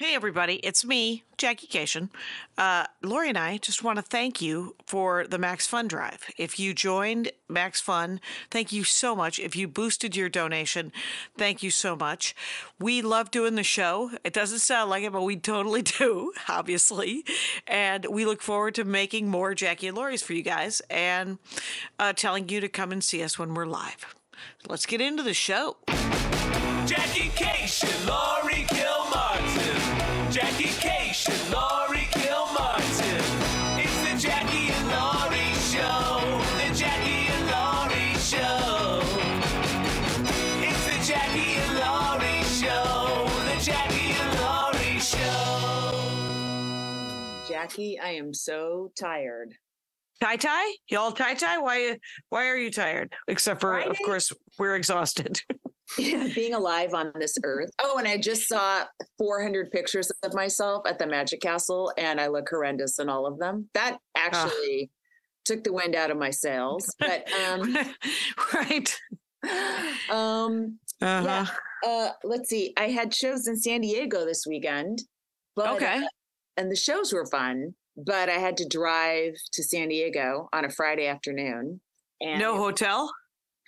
Hey, everybody, it's me, Jackie Kashian. Uh, Laurie and I just want to thank you for the Max Fun Drive. If you joined Max Fun, thank you so much. If you boosted your donation, thank you so much. We love doing the show. It doesn't sound like it, but we totally do, obviously. And we look forward to making more Jackie and Laurie's for you guys and uh, telling you to come and see us when we're live. Let's get into the show. Jackie Kashian, Laurie Kilmartin. Jackie Kashian, Laurie Kilmartin. It's the Jackie and Laurie Show. The Jackie and Laurie Show. It's the Jackie and Laurie Show. The Jackie and Laurie Show. Jackie, I am so tired. Tie tie? Y'all tie tie? Why why are you tired? Except for of course we're exhausted. Being alive on this earth. Oh, and I just saw 400 pictures of myself at the Magic Castle, and I look horrendous in all of them. That actually took the wind out of my sails. But um, right. um, Uh-huh. uh, let's see. I had shows in San Diego this weekend. But, Okay. and the shows were fun, but I had to drive to San Diego on a Friday afternoon. And No hotel?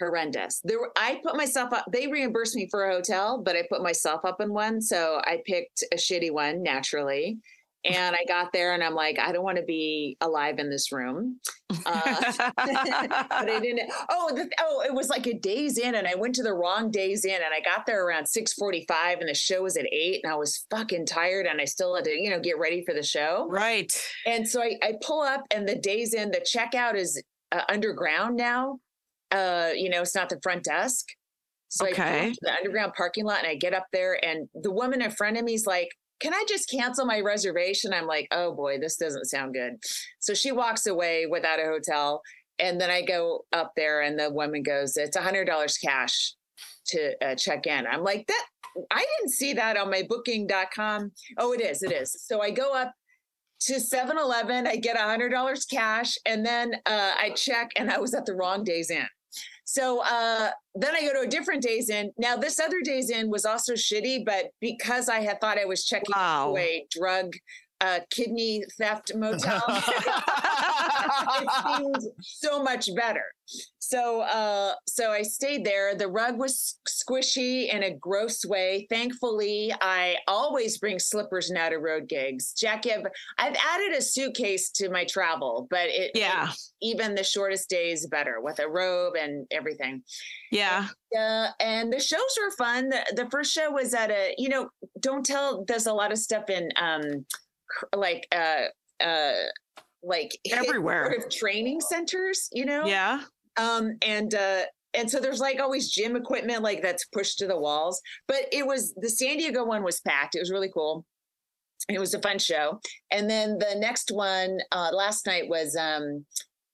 Horrendous. There, were- I put myself up. They reimbursed me for a hotel, but I put myself up in one, so I picked a shitty one naturally. And I got there, and I'm like, I don't want to be alive in this room. Uh, but I didn't. Oh, the, oh, it was like a Days Inn, and I went to the wrong Days Inn, and I got there around six forty-five, and the show was at eight, and I was fucking tired, and I still had to, you know, get ready for the show. right. And so I, I pull up, and the Days Inn, the checkout is uh, underground now. Uh, you know, it's not the front desk. So I pull Okay. to the underground parking lot, and I get up there, and the woman in front of me is like, "Can I just cancel my reservation?" I'm like, "Oh boy, this doesn't sound good." So she walks away without a hotel, and then I go up there, and the woman goes, "It's a hundred dollars cash." To uh, check in. I'm like, that I didn't see that on my booking.com. Oh, it is, it is. So I go up to 7-Eleven, I get a hundred dollars cash, and then uh, I check, and I was at the wrong Days Inn. So uh, then I go to a different Days Inn. Now this other Days Inn was also shitty, but because I had thought I was checking Wow. into a drug uh, kidney theft motel, it seemed so much better. So uh so I stayed there. The rug was squishy in a gross way. Thankfully, I always bring slippers now to road gigs. Jackie, I've, I've added a suitcase to my travel, but it Yeah. makes even the shortest days better with a robe and everything. Yeah. Uh, and the shows were fun. The, the first show was at a, you know, Don't Tell There's a lot of stuff in um like uh uh like Everywhere. sort of training centers, you know? Yeah. Um, and uh, and so there's like always gym equipment like that's pushed to the walls. But it was the San Diego one was packed. It was really cool. It was a fun show. And then the next one uh, last night was um,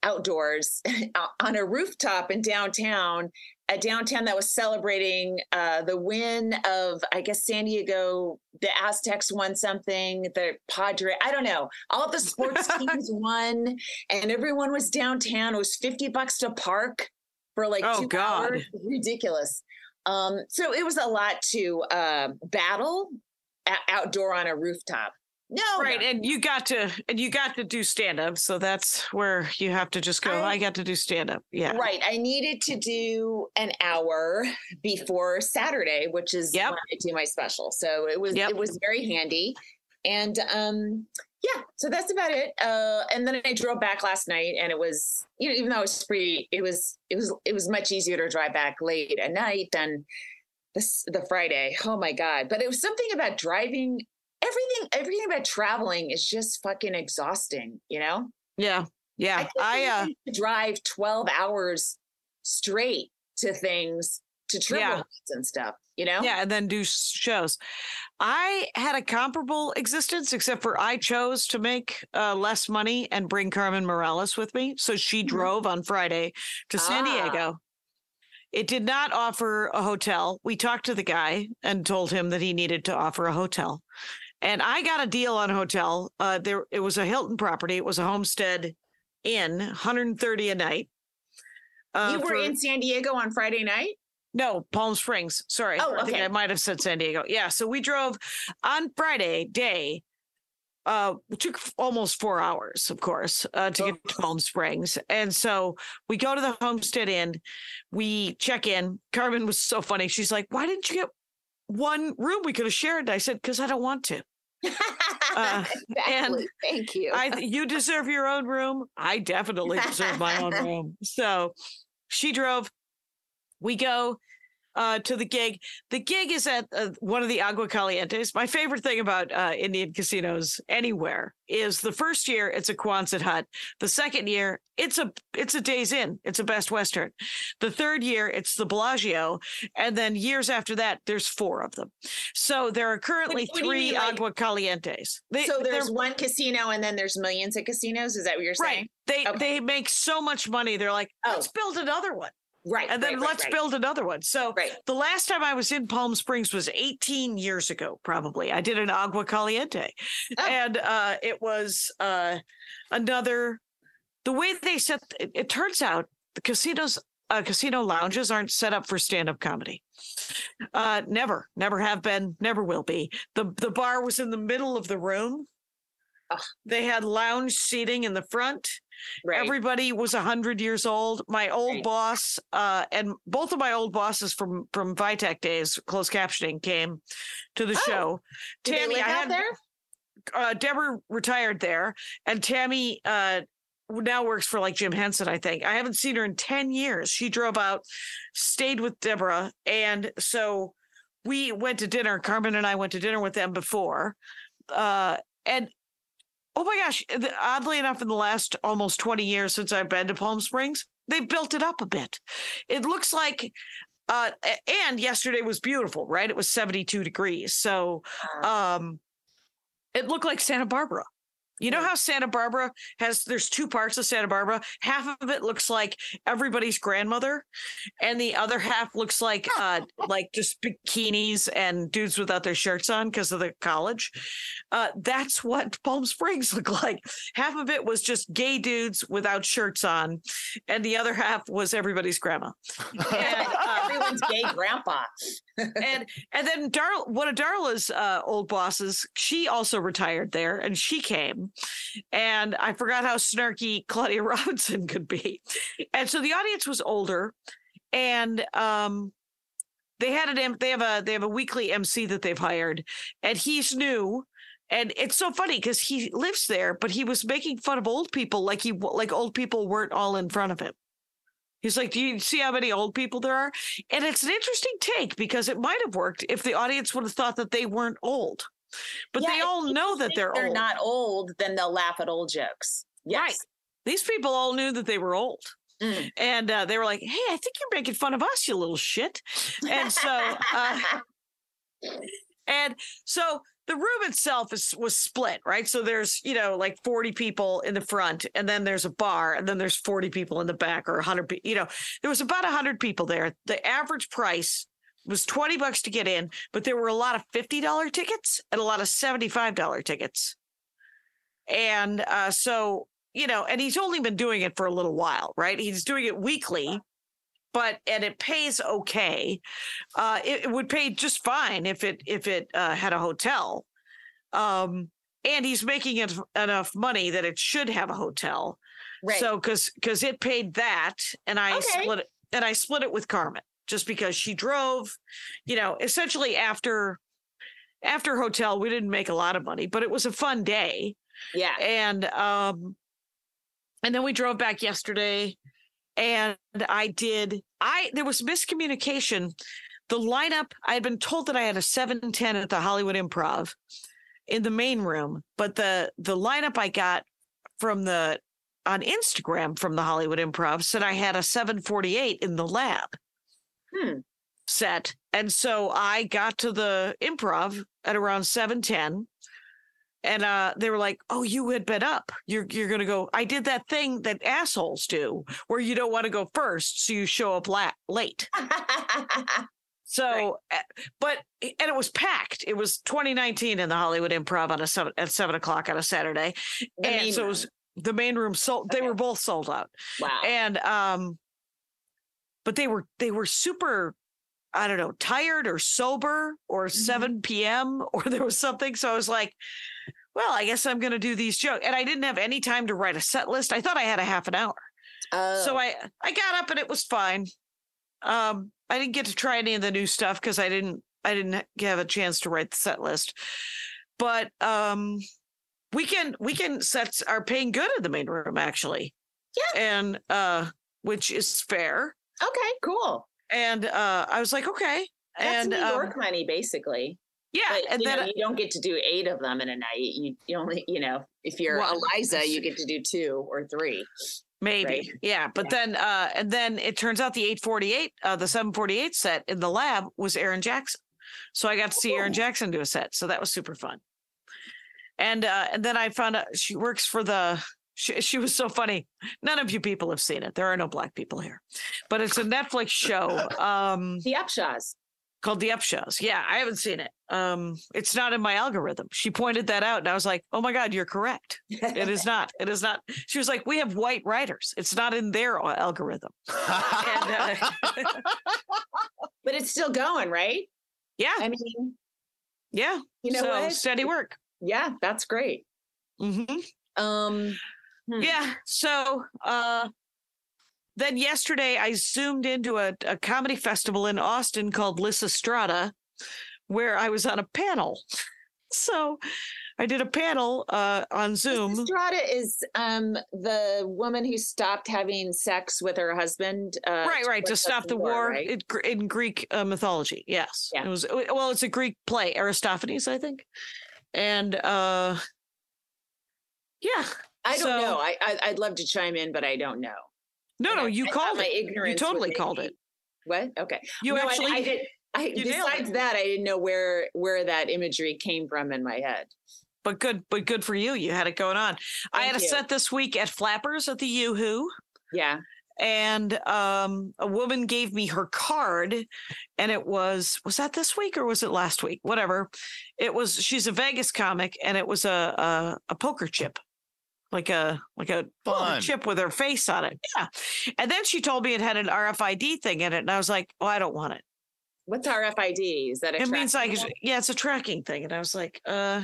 outdoors on a rooftop in downtown. A downtown that was celebrating uh, the win of, I guess, San Diego. The Aztecs won something. The Padre, I don't know. All the sports teams won, and everyone was downtown. It was fifty bucks to park for like Oh, two God. hours. Ridiculous. Um, so it was a lot to uh, battle o- outdoor on a rooftop. No, Right. no. And you got to and you got to do stand up. So that's where you have to just go. I- I, got to do stand up. Yeah. Right. I needed to do an hour before Saturday, which is Yep. when I do my special. So it was Yep. it was very handy. And um yeah, so that's about it. Uh and then I drove back last night and it was you know, even though it was free, it was it was it was much easier to drive back late at night than this the Friday. Oh my God. But it was something about driving everything everything about traveling is just fucking exhausting, you know? Yeah. Yeah. I, uh I to drive 12 hours straight to things to triple Yeah. and stuff, you know? yeah, and then do shows. I had a comparable existence, except for I chose to make uh, less money and bring Carmen Morales with me. So she Mhm. drove on Friday to San Ah. Diego. It did not offer a hotel. We talked to the guy and told him that he needed to offer a hotel. And I got a deal on a hotel. Uh, there, it was a Hilton property. It was a Homestead Inn, 130 a night. Uh, you were for- in San Diego on Friday night? No, Palm Springs. Sorry. Oh, I think okay. I might have said San Diego. Yeah. So we drove on Friday day. Uh, it took almost four hours, of course, uh, to get to Palm Springs. And so we go to the Homestead Inn. We check in. Carmen was so funny. She's like, "Why didn't you get one room we could have shared?" I said, "Because I don't want to. Uh, exactly. Thank you. I you deserve your own room. I definitely deserve my own room. So she drove. We go uh, to the gig. The gig is at uh, one of the Agua Calientes. My favorite thing about uh, Indian casinos anywhere is the first year it's a Quonset hut. The second year it's a it's a Days Inn. It's a Best Western. The third year it's the Bellagio, and then years after that there's four of them. So there are currently what you three mean, like- Agua Calientes. They, so there's one casino and then there's millions of casinos. Is that what you're saying? Right. They Okay. they make so much money. They're like, Oh. let's build another one. Right. And then right, right, let's right. build another one. So Right. the last time I was in Palm Springs was 18 years ago, probably. I did an agua caliente. Oh. And uh it was uh another the way they set it, it turns out the casinos uh, casino lounges aren't set up for stand-up comedy. Uh never, never have been, never will be. The the bar was in the middle of the room. They had lounge seating in the front. Right. Everybody was a hundred years old. My old Right. boss, uh, and both of my old bosses from from VITAC days, closed captioning, came to the Oh, show. They live I had there? uh, Deborah retired there, and Tammy uh, now works for like Jim Henson. I think I haven't seen her in ten years. She drove out, stayed with Deborah, and so we went to dinner. Carmen and I went to dinner with them before, uh, and oh my gosh! the- Oddly enough, in the last almost twenty years since I've been to Palm Springs, they've built it up a bit. It looks like. Uh, and yesterday was beautiful, right? It was 72 degrees. So, um, it looked like Santa Barbara. You know how Santa Barbara has there's two parts of Santa Barbara. Half of it looks like everybody's grandmother, and the other half looks like uh like just bikinis and dudes without their shirts on because of the college. Uh that's what Palm Springs looked like. Half of it was just gay dudes without shirts on, and the other half was everybody's grandma. And, uh, Everyone's gay grandpa. and and then Dar one of Darla's uh, old bosses, she also retired there, and she came, and I forgot how snarky Claudia Robinson could be, and so the audience was older, and um, they had an they have a they have a weekly MC that they've hired, and he's new. And it's so funny because he lives there, but he was making fun of old people like he like old people weren't all in front of him. He's like, "Do you see how many old people there are?" And it's an interesting take because it might have worked if the audience would have thought that they weren't old. But Yeah, they all know that they're, they're old. not old, then they'll laugh at old jokes. Yes. Right. These people all knew that they were old. Mm. And uh, they were like, hey, I think you're making fun of us, you little shit. And so, uh, and so the room itself is was split, right? So there's, you know, like 40 people in the front, and then there's a bar, and then there's 40 people in the back, or 100, pe- you know, there was about 100 people there. The average price was 20 bucks to get in, but there were a lot of $50 tickets and a lot of $75 tickets. And uh, so, you know, and he's only been doing it for a little while, right? He's doing it weekly, but and it pays okay. Uh, it, it would pay just fine if it if it uh, had a hotel. Um, and he's making it enough money that it should have a hotel. right. So because because it paid that, and I Okay. split it, and I split it with Carmen just because she drove. You know, essentially after after hotel, we didn't make a lot of money, but it was a fun day yeah. and um and then we drove back yesterday and i did i there was miscommunication the lineup i had been told that i had a 710 at the hollywood improv in the main room but the the lineup i got from the on instagram from the hollywood improv said i had a 748 in the lab Hmm. set and so i got to the improv at around 710 and uh, they were like, "Oh, you had been up. You're you're gonna go." I did that thing that assholes do, where you don't want to go first, so you show up la- late. So, uh, but and it was packed. It was 2019 in the Hollywood Improv on a seven at seven o'clock on a Saturday, The and so it was the main room sold. They were both sold out, wow. and um, but they were they were super I don't know, tired or sober or 7 p.m. or there was something. So I was like, well, I guess I'm going to do these jokes. And I didn't have any time to write a set list. I thought I had a half an hour. Oh. So I I got up and it was fine. Um, I didn't get to try any of the new stuff because I didn't I didn't have a chance to write the set list. But um, weekend weekend sets are paying good in the main room actually. Yeah. and uh, which is fair. Okay, cool. And uh, I was like, okay. That's and New um, York money, basically. yeah, But and you, then know, you don't get to do eight of them in a night. You, you only, you know, if you're Well, Eliza, you get to do two or three. Maybe. right? Yeah. But Yeah. then uh and then it turns out the 848, uh the 748 set in the lab was Erin Jackson. So I got to see Erin Jackson do a set. So that was super fun. And uh and then I found out she works for the she, she was so funny. None of you people have seen it. There are no black people here. But it's a Netflix show um The Upshaws. called The Upshaws. Yeah, I haven't seen it. Um it's not in my algorithm. She pointed that out and I was like, "Oh my god, you're correct." It is not. It is not. She was like, "We have white writers. It's not in their algorithm." And, uh, but it's still going, right? yeah, I mean, yeah. you know so what? steady work. Yeah, that's great. hmm Um, hmm. Yeah. So uh, then yesterday, I zoomed into a, a comedy festival in Austin called Lysistrata, where I was on a panel. So I did a panel uh, on Zoom. Estrada is um the woman who stopped having sex with her husband. Uh, right right to stop the war, right? in, in greek uh, mythology yes Yeah. it was well it's a greek play aristophanes i think and uh yeah I don't so- know. I, I I'd love to chime in, but I don't know. no And no I- you I called it ignorance totally called it What? Okay. you No, actually I, did. I, you besides that, I didn't know where where that imagery came from in my head. but good but good for you you had it going on i Thank had a set this week at flappers at the yoo-hoo Yeah. and um a woman gave me her card and it was was that this week or was it last week whatever it was she's a vegas comic and it was a a, a poker chip like a like a, well, a chip with her face on it yeah and then she told me it had an rfid thing in it and i was like oh i don't want it What's RFID? Is that a it means like tracking one? yeah it's a tracking thing and i was like uh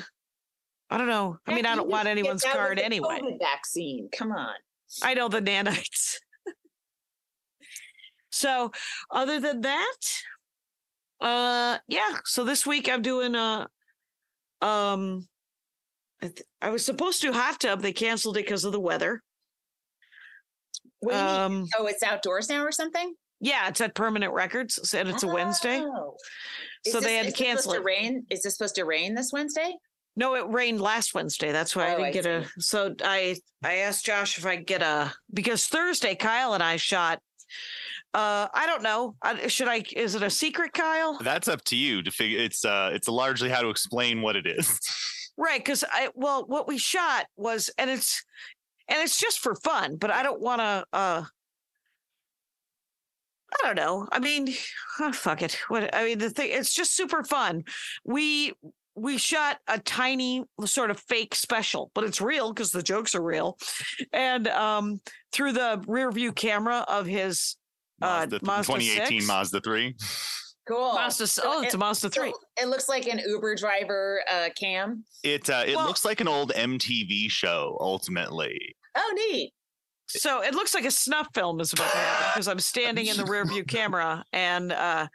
i don't know i mean i don't want anyone's card anyway COVID vaccine. Come on. I know the nanites. so, other than that, uh, yeah. So this week I'm doing a, um, I, th- I was supposed to hot tub. They canceled it because of the weather. What do you mean? Um, Oh, it's outdoors now or something? yeah, it's at Permanent Records, and it's a Wednesday. Oh. So Is they had to cancel it. To rain? Is this supposed to rain this Wednesday? No, it rained last Wednesday. That's why I Oh, didn't I get a. So I I asked Josh if I could get a because Thursday Kyle and I shot. Uh, I don't know. I, should I? Is it a secret, Kyle? That's up to you to figure. It's uh, it's largely how to explain what it is. Right, because I well, what we shot was, and it's and it's just for fun, but I don't want to. uh I don't know. I mean, oh, fuck it. What I mean, the thing, it's just super fun. We we shot a tiny sort of fake special, but it's real because the jokes are real, and um through the rear view camera of his Uh, Mazda, Mazda 2018 6? Mazda 3. Cool. Mazda. So Oh, it's it- a Mazda so three. It looks like an Uber driver uh, cam. It uh, it Well- looks like an old MTV show. Ultimately, Oh, neat. So it looks like a snuff film is about to happen because I'm standing in the rear view camera and uh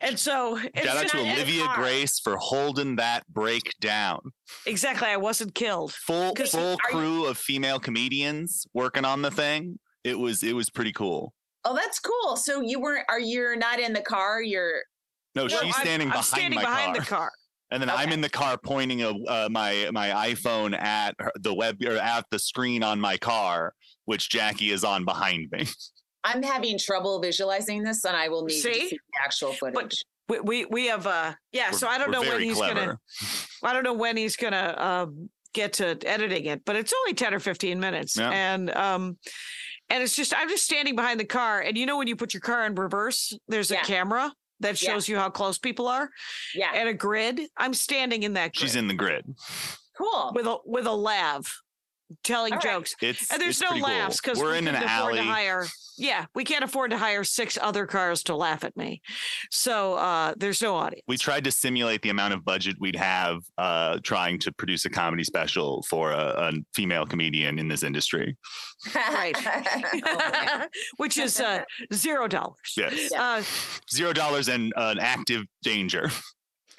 and so it's shout out to Olivia. Grace for holding that break down. exactly I wasn't killed. Full 'Cause full are you- crew of female comedians working on the thing. It was it was pretty cool. Oh, that's cool. So you weren't? Are you're not in the car? You're. No, Well, she's I'm- standing I'm behind standing my behind car. the car. And then I'm in the car pointing a, uh, my my iPhone at her, the web or at the screen on my car, which Jackie is on behind me. I'm having trouble visualizing this, and I will need to See? see the actual footage. We we, we have uh yeah, so We're- I don't know when very he's gonna. I don't know when he's gonna um get to editing it, but it's only 10 or 15 minutes. Yeah. And um and it's just I'm just standing behind the car and you know when you put your car in reverse, there's a camera that Yeah. shows you how close people are yeah. and a grid. I'm standing in that grid She's in the grid. Cool. with a with a lav telling All right. jokes. It's And there's it's no laughs because we're we in an couldn't afford alley. to hire. Yeah, we can't afford to hire six other cars to laugh at me. So uh, there's no audience. we tried to simulate the amount of budget we'd have uh, trying to produce a comedy special for a, a female comedian in this industry. Right. Oh. Which is uh, zero dollars. Yes, Yeah. Uh, zero dollars and an active danger.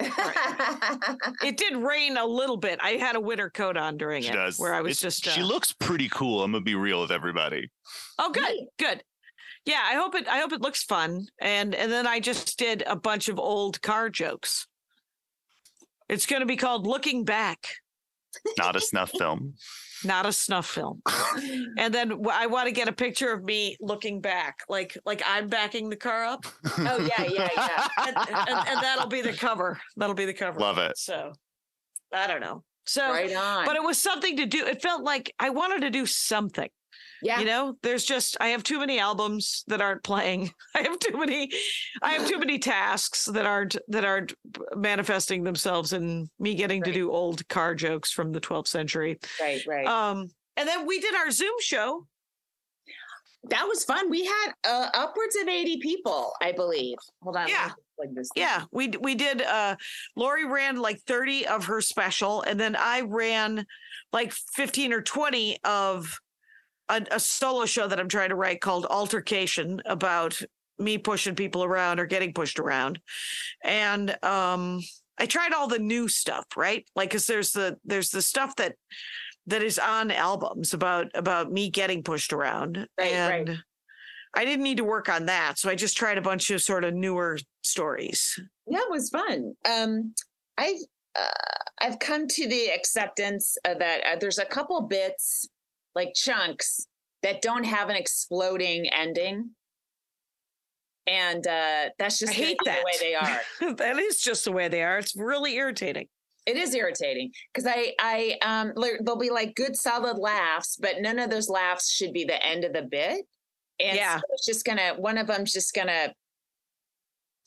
it did rain a little bit. I had a winter coat on during She it, does. where I was It's- just. Uh, She looks pretty cool. I'm gonna be real with everybody. oh, good, Neat. good. Yeah, I hope it. I hope it looks fun. And and then I just did a bunch of old car jokes. It's going to be called "Looking Back," Not a snuff film. Not a snuff film. And then I want to get a picture of me looking back, like like I'm backing the car up, oh yeah, yeah, yeah. and, and, and that'll be the cover. That'll be the cover. Love it. So I don't know. So, Right on. but it was something to do. It felt like I wanted to do something. Yeah. You know, there's just I have too many albums that aren't playing. I have too many. I have too many tasks that aren't that aren't manifesting themselves in me getting to do old car jokes from the 12th century. right, right. Um, and then we did our Zoom show. that was fun. We had uh, upwards of 80 people, I believe. Hold on. Yeah. this. Yeah, we we did. Uh, Laurie ran like thirty of her special, and then I ran like fifteen or twenty of a, a solo show that I'm trying to write called Altercation about me pushing people around or getting pushed around, and um, I tried all the new stuff, right? Like, cause there's the there's the stuff that that is on albums about about me getting pushed around, Right, right. and. I didn't need to work on that, so I just tried a bunch of sort of newer stories. Yeah, it was fun. Um, I've uh, I've come to the acceptance that uh, there's a couple bits like chunks that don't have an exploding ending, and uh, that's just I hate be the way that. they are. that is just the way they are. It's really irritating. it is irritating because I I um there'll be like good solid laughs, but none of those laughs should be the end of the bit. And Yeah. so it's just gonna one of them's just gonna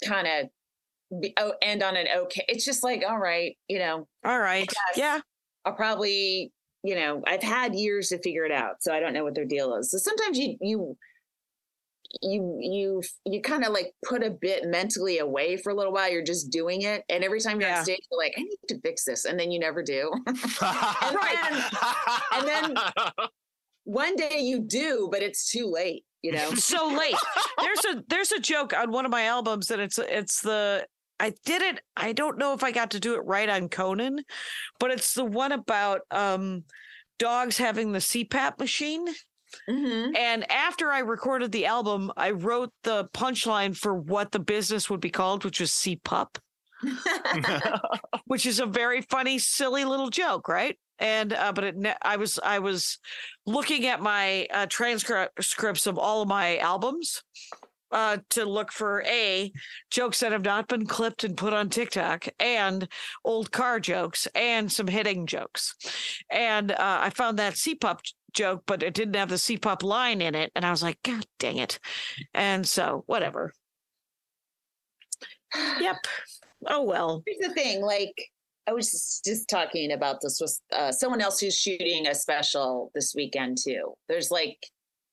kind of be oh end on an okay. It's just like all right, you know, All right. Yeah. I'll probably you know I've had years to figure it out, so I don't know what their deal is. So sometimes you you you you you kind of like put a bit mentally away for a little while you're just doing it and every time you're Yeah. on stage you're like i need to fix this and then you never do and then- one day you do but it's too late you know So late. There's a there's a joke on one of my albums that it's it's the I did it. I don't know if I got to do it right on Conan, but it's the one about um dogs having the CPAP machine. Mhm. And after I recorded the album, I wrote the punchline for what the business would be called, which was CPUP. which is a very funny, silly little joke, right? And uh, but it, ne- I was I was looking at my uh, transcripts of all of my albums uh, to look for a jokes that have not been clipped and put on TikTok, and old car jokes, and some hitting jokes. And uh, I found that CPUP joke, but it didn't have the CPUP line in it, and I was like, God dang it! And so whatever. Yep. Oh well. here's the thing like i was just- talking about this with uh, someone else who's shooting a special this weekend too there's like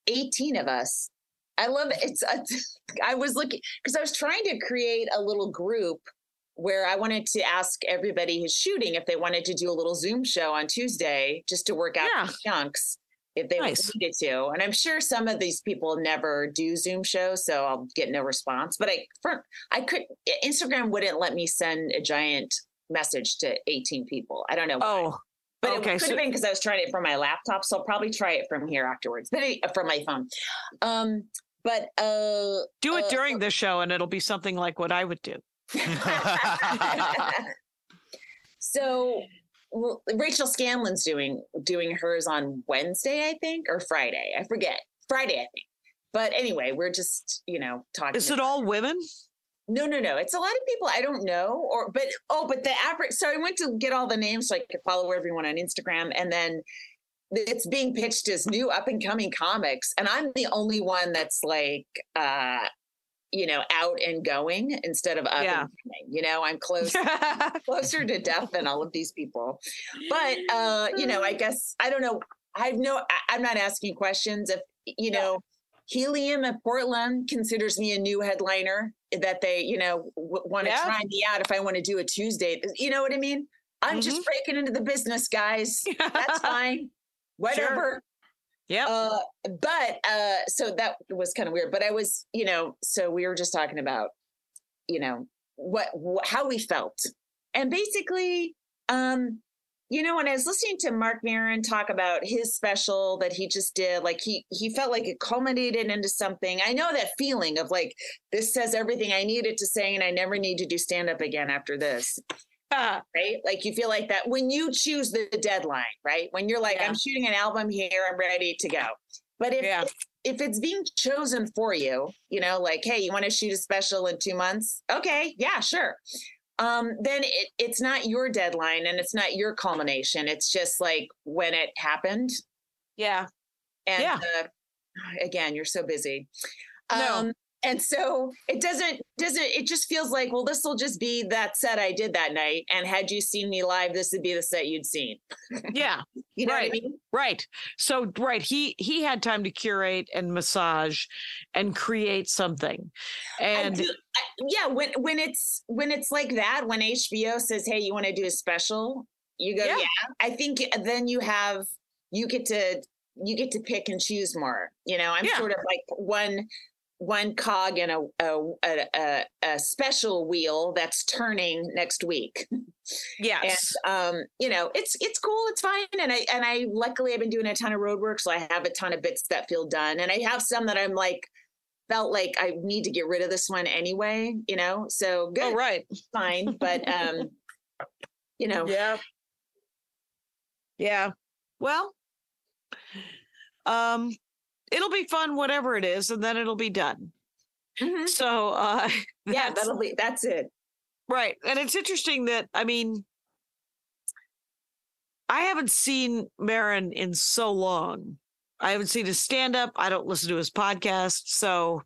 18 of us i love it it's uh, a, i was looking because i was trying to create a little group where i wanted to ask everybody who's shooting if they wanted to do a little zoom show on tuesday just to work out Yeah. the chunks if they Nice. needed to and i'm sure some of these people never do zoom shows so i'll get no response but i for I could Instagram wouldn't let me send a giant message to 18 people. I don't know. why. Oh, but it could so- have been because I was trying it from my laptop, so I'll probably try it from here afterwards. But it, from my phone. Um, but uh, do it Uh, during the show, and it'll be something like what I would do. so well, Rachel Scanlon's doing doing hers on Wednesday, I think, or Friday. I forget. Friday, I think. But anyway, we're just you know talking. Is it all women? No, no, no. It's a lot of people I don't know, or but oh, but the average. So I went to get all the names so I could follow everyone on Instagram, and then it's being pitched as new up and coming comics, and I'm the only one that's like, uh, you know, out and going instead of up Yeah. and coming. You know, I'm close closer to death than all of these people. But uh, you know, I guess I don't know. I have no. I, I'm not asking questions. If you Yeah. Helium at Portland considers me a new headliner that they, you know, w- want to Yeah. try me out if I want to do a Tuesday. You know what I mean? I'm just Mm-hmm. breaking into the business, guys. That's fine. Whatever. Yeah. Uh, but uh, so that was kind of weird. But I was, you know, so we were just talking about, you know, what, wh- how we felt, and basically, um, you know, when I was listening to Marc Maron talk about his special that he just did, like he he felt like it culminated into something. I know that feeling of like this says everything I needed to say, and I never need to do stand up again after this Ah, right? Like you feel like that when you choose the deadline, right? When you're like, Yeah. I'm shooting an album here, I'm ready to go. But if Yeah. if it's being chosen for you, you know, like, hey, you want to shoot a special in two months? Okay, yeah, sure. Um, then it, it's not your deadline and it's not your culmination. It's just like when it happened. yeah. And Yeah. uh, again, you're so busy. No. Um, and so it doesn't doesn't it just feels like well this will just be that set i did that night and had you seen me live this would be the set you'd seen Yeah. you know Right. what i mean Right. So right, he he had time to curate and massage and create something. I And do- I- yeah when when it's when it's like that when hbo says hey you want to do a special you go Yeah. yeah. i think uh, then you have you get to you get to pick and choose more you know i'm Yeah. sort of like one one cog in a a, a a a special wheel that's turning next week yes. and um you know it's it's cool it's fine and i and i luckily i've been doing a ton of road work so i have a ton of bits that feel done and i have some that i'm like felt like i need to get rid of this one anyway you know so good oh right. fine but um you know Yeah. Yeah. Well, um it'll be fun whatever it is and then it'll be done. mhm. So uh yeah that's- that'll be that's it Right. And it's interesting that, I mean, I haven't seen Maron in so long. I haven't seen his stand up. I don't listen to his podcast. So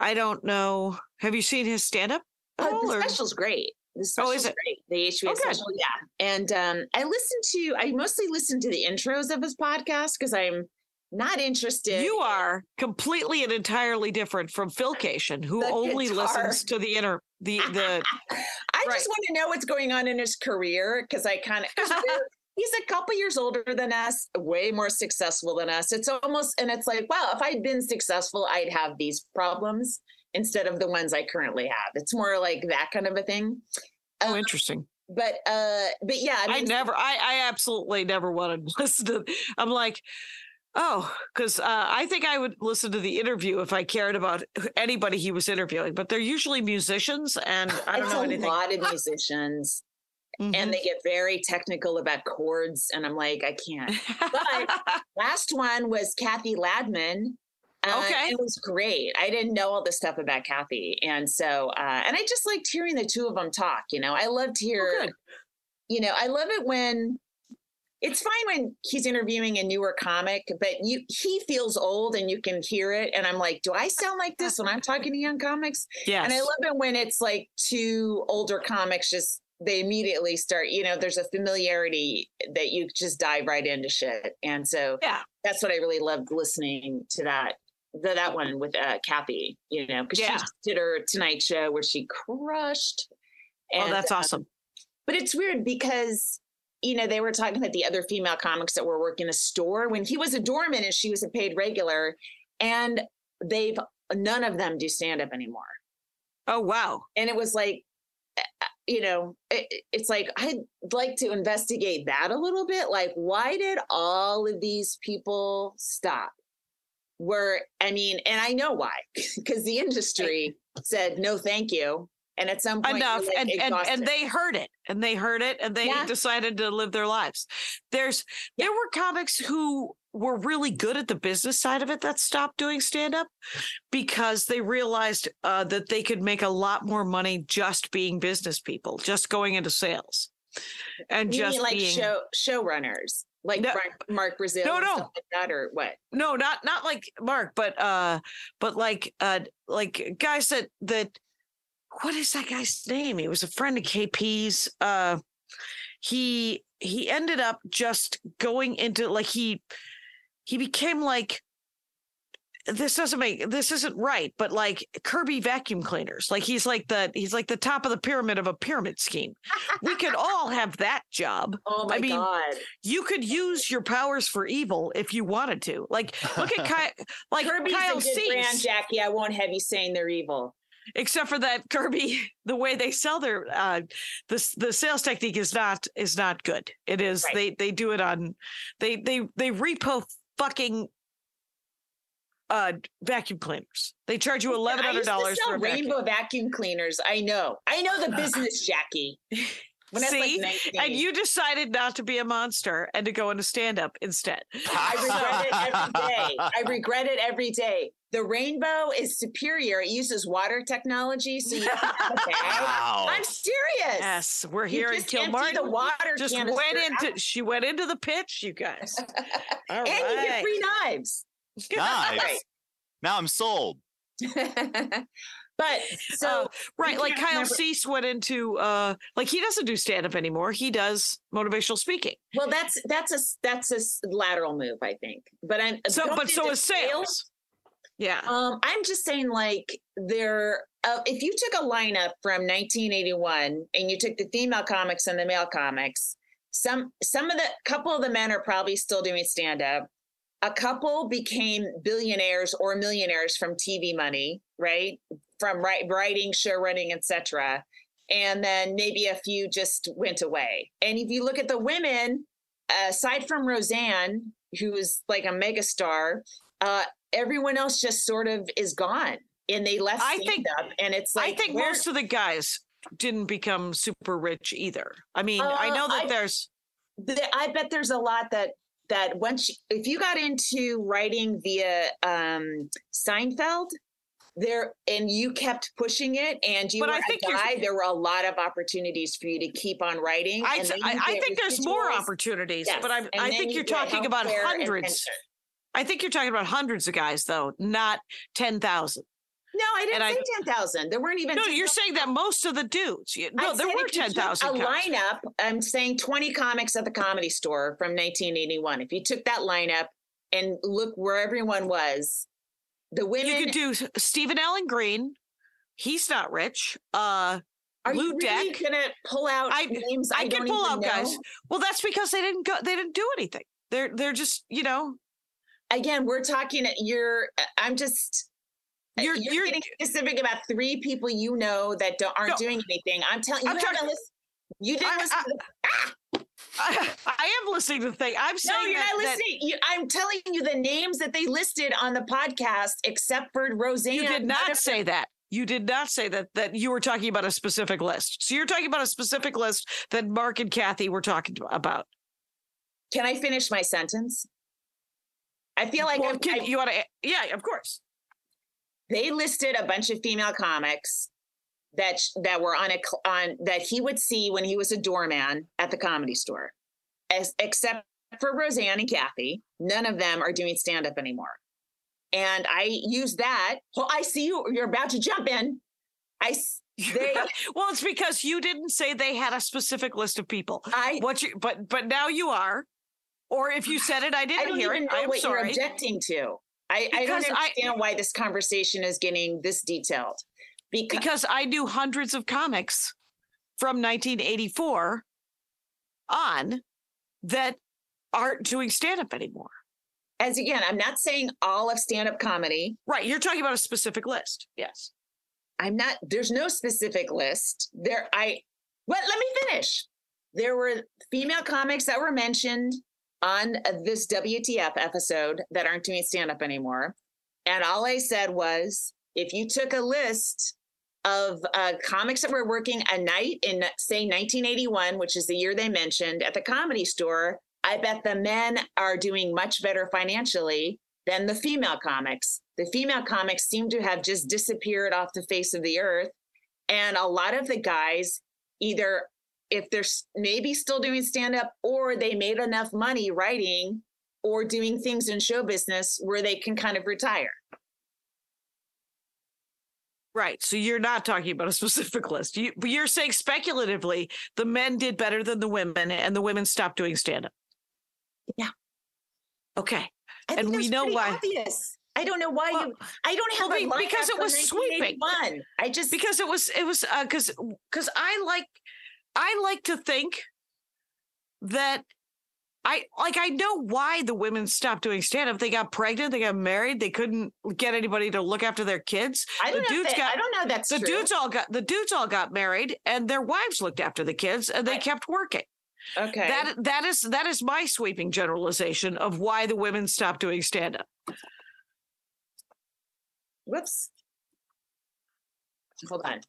I don't know. Have you seen his stand up? oh, the special's great the Oh, is it? great the hbo Oh, special yeah and um i listen to i mostly listen to the intros of his podcast because i'm not interested You are completely and entirely different from Phil Kashian, who The only guitar. listens to the inner the the I Right. just want to know what's going on in his career because I kind of he's a couple years older than us, way more successful than us. It's almost and it's like, wow, if I'd been successful, I'd have these problems instead of the ones I currently have. It's more like that kind of a thing. oh Um, interesting. But uh, but yeah, I I never I I absolutely never wanted to listen to I'm like Oh, because uh, I think I would listen to the interview if I cared about anybody he was interviewing, but they're usually musicians, and I don't it's know a anything. lot of musicians, Mhm. and they get very technical about chords, and I'm like, I can't. but- Last one was Kathy Ladman. Uh, Okay. It was great. I didn't know all this stuff about Kathy. And so, uh, and I just liked hearing the two of them talk. You know, I loved to hear, Oh, you know, I love it when it's fine when he's interviewing a newer comic, but you he feels old and you can hear it. And I'm like, do I sound like this when I'm talking to young comics? Yeah. And I love it when it's like two older comics just they immediately start, you know, there's a familiarity that you just dive right into shit. And so Yeah. that's what I really loved listening to that. The, that one with uh, Kathy, you know, because Yeah. she did her Tonight Show where she crushed. oh, And, that's uh, awesome. but it's weird because you know they were talking about the other female comics that were working a store when he was a doorman and she was a paid regular, and they've none of them do stand up anymore. Oh, wow. and it was like uh, you know it, it's like i'd like to investigate that a little bit. Like why did all of these people stop? Were i mean and i know why because the industry said no thank you and at some point Enough, like, and, and and they heard it, and they heard it, and they Yeah. decided to live their lives. There's there were comics who were really good at the business side of it that stopped doing stand up because they realized uh, that they could make a lot more money just being business people, just going into sales, and you just like being show showrunners like No. Mark, Brazil No, no. like that or what no not not like mark but uh but like uh like guys that that what is that guy's name he was a friend of kp's uh he he ended up just going into like he he became like this doesn't make this isn't right but like kirby vacuum cleaners like he's like the he's like the top of the pyramid of a pyramid scheme we could all have that job Oh my I mean, god. you could use your powers for evil if you wanted to like look at kyle like Kirby's kyle a good brand, Jackie. I won't have you saying they're evil. Except for that kirby the way they sell their uh the the sales technique is not is not good it is Right. they they do it on they they they repo fucking uh vacuum cleaners they charge you eleven I hundred dollars for a vacuum. rainbow vacuum cleaners. I know. I know the business, Jackie. When See? like and you decided not to be a monster and to go into stand up instead I regret it every day. I regret it every day. The rainbow is superior. It uses water technology, so you can have a bag. Wow. I'm serious. yes we're You here in just empty kilmartin the water just went into out, she went into the pitch you guys all and you get right free knives. nice. Now I'm sold. but so Uh, right like kyle never- cease went into uh like he doesn't do stand up anymore he does motivational speaking well, that's that's a that's a lateral move, I think. But I'm so but so into is sales yeah Um, I'm just saying, like, there. Uh, if you took a lineup from 1981 and you took the female comics and the male comics, some some of the couple of the men are probably still doing stand up. A couple became billionaires or millionaires from TV money, right? From writing, show running, etc. And then maybe a few just went away. And if you look at the women, aside from Roseanne, who was like a megastar, uh, everyone else just sort of is gone and they left I think- up and it's like i think most of the guys didn't become super rich either i mean i Uh, know that I- there's the- I bet there's a lot that that once you, if you got into writing via um Seinfeld there and you kept pushing it and you But were I think a guy, there were a lot of opportunities for you to keep on writing. I, I, I think there's more opportunities, Yes, but I'm, I think you you're talking about hundreds. I think you're talking about hundreds of guys, though, not 10,000. No, I didn't And I- say ten thousand. There weren't even. No, 10,000. you're saying that most of the dudes. you- I No, there were if you took 10,000 A comics. lineup. I'm saying 20 comics at the comedy store from 1981. If you took that lineup and look where everyone was, the women. You could do Stephen Allen Green. He's not rich. Uh, are Lou you really Deck. gonna pull out I- names? I, I, can pull out guys. Well, that's because they didn't go. They didn't do anything. They're they're just you know Again, we're talking. You're. Uh, I'm just. Uh, you're- You're, you're- getting specific about three people you know that don't, aren't No. doing anything. I'm telling you. I'm You talking- haven't. You didn't I- listen. I- to the, I, I am listening to the thing. I'm no, saying you're that, not that listening. You, I'm telling you the names that they listed on the podcast, except for Roseanne. you did not say that. You did not say that that you were talking about a specific list. So you're talking about a specific list that Marc and Kathy were talking about. Can I finish my sentence? I feel like Well, can- I- you want to? Yeah, of course. they listed a bunch of female comics that that were on a on that he would see when he was a doorman at the comedy store, As, except for Roseanne and Kathy. None of them are doing stand up anymore. And I use that. Well, I see you. You're about to jump in. I they well, it's because you didn't say they had a specific list of people. I What you? But but now you are. Or if you said it, I didn't I don't hear even it. know I'm what you're objecting to. I, I don't Because I- understand why this conversation is getting this detailed. Because because I knew hundreds of comics from 1984 on that aren't doing stand up anymore. as again, I'm not saying all of stand-up comedy. Right. You're talking about a specific list. Yes. I'm not, there's no specific list. There, I, well, let me finish. There were female comics that were mentioned on this WTF episode that aren't doing stand up anymore. And all I said was if you took a list of uh, comics that were working a night in, say, 1981, which is the year they mentioned at the comedy store, I bet the men are doing much better financially than the female comics. The female comics seem to have just disappeared off the face of the earth. And a lot of the guys either if they're maybe still doing stand up or they made enough money writing or doing things in show business where they can kind of retire. Right. So you're not talking about a specific list. You, you're saying speculatively the men did better than the women and the women stopped doing stand up. Yeah. Okay. And we know why. Obvious. I don't know why Well, you. I don't have well, a because it was sweeping. I just Because it was it was uh cuz cuz I like I like to think that I like I know why the women stopped doing stand up. They got pregnant, they got married, they couldn't get anybody to look after their kids. I don't the know. dudes that- got I don't know. That's the true. dudes all got the dudes all got married and their wives looked after the kids and they I- kept working. okay. That that is that is my sweeping generalization of why the women stopped doing stand up. Whoops. Hold on.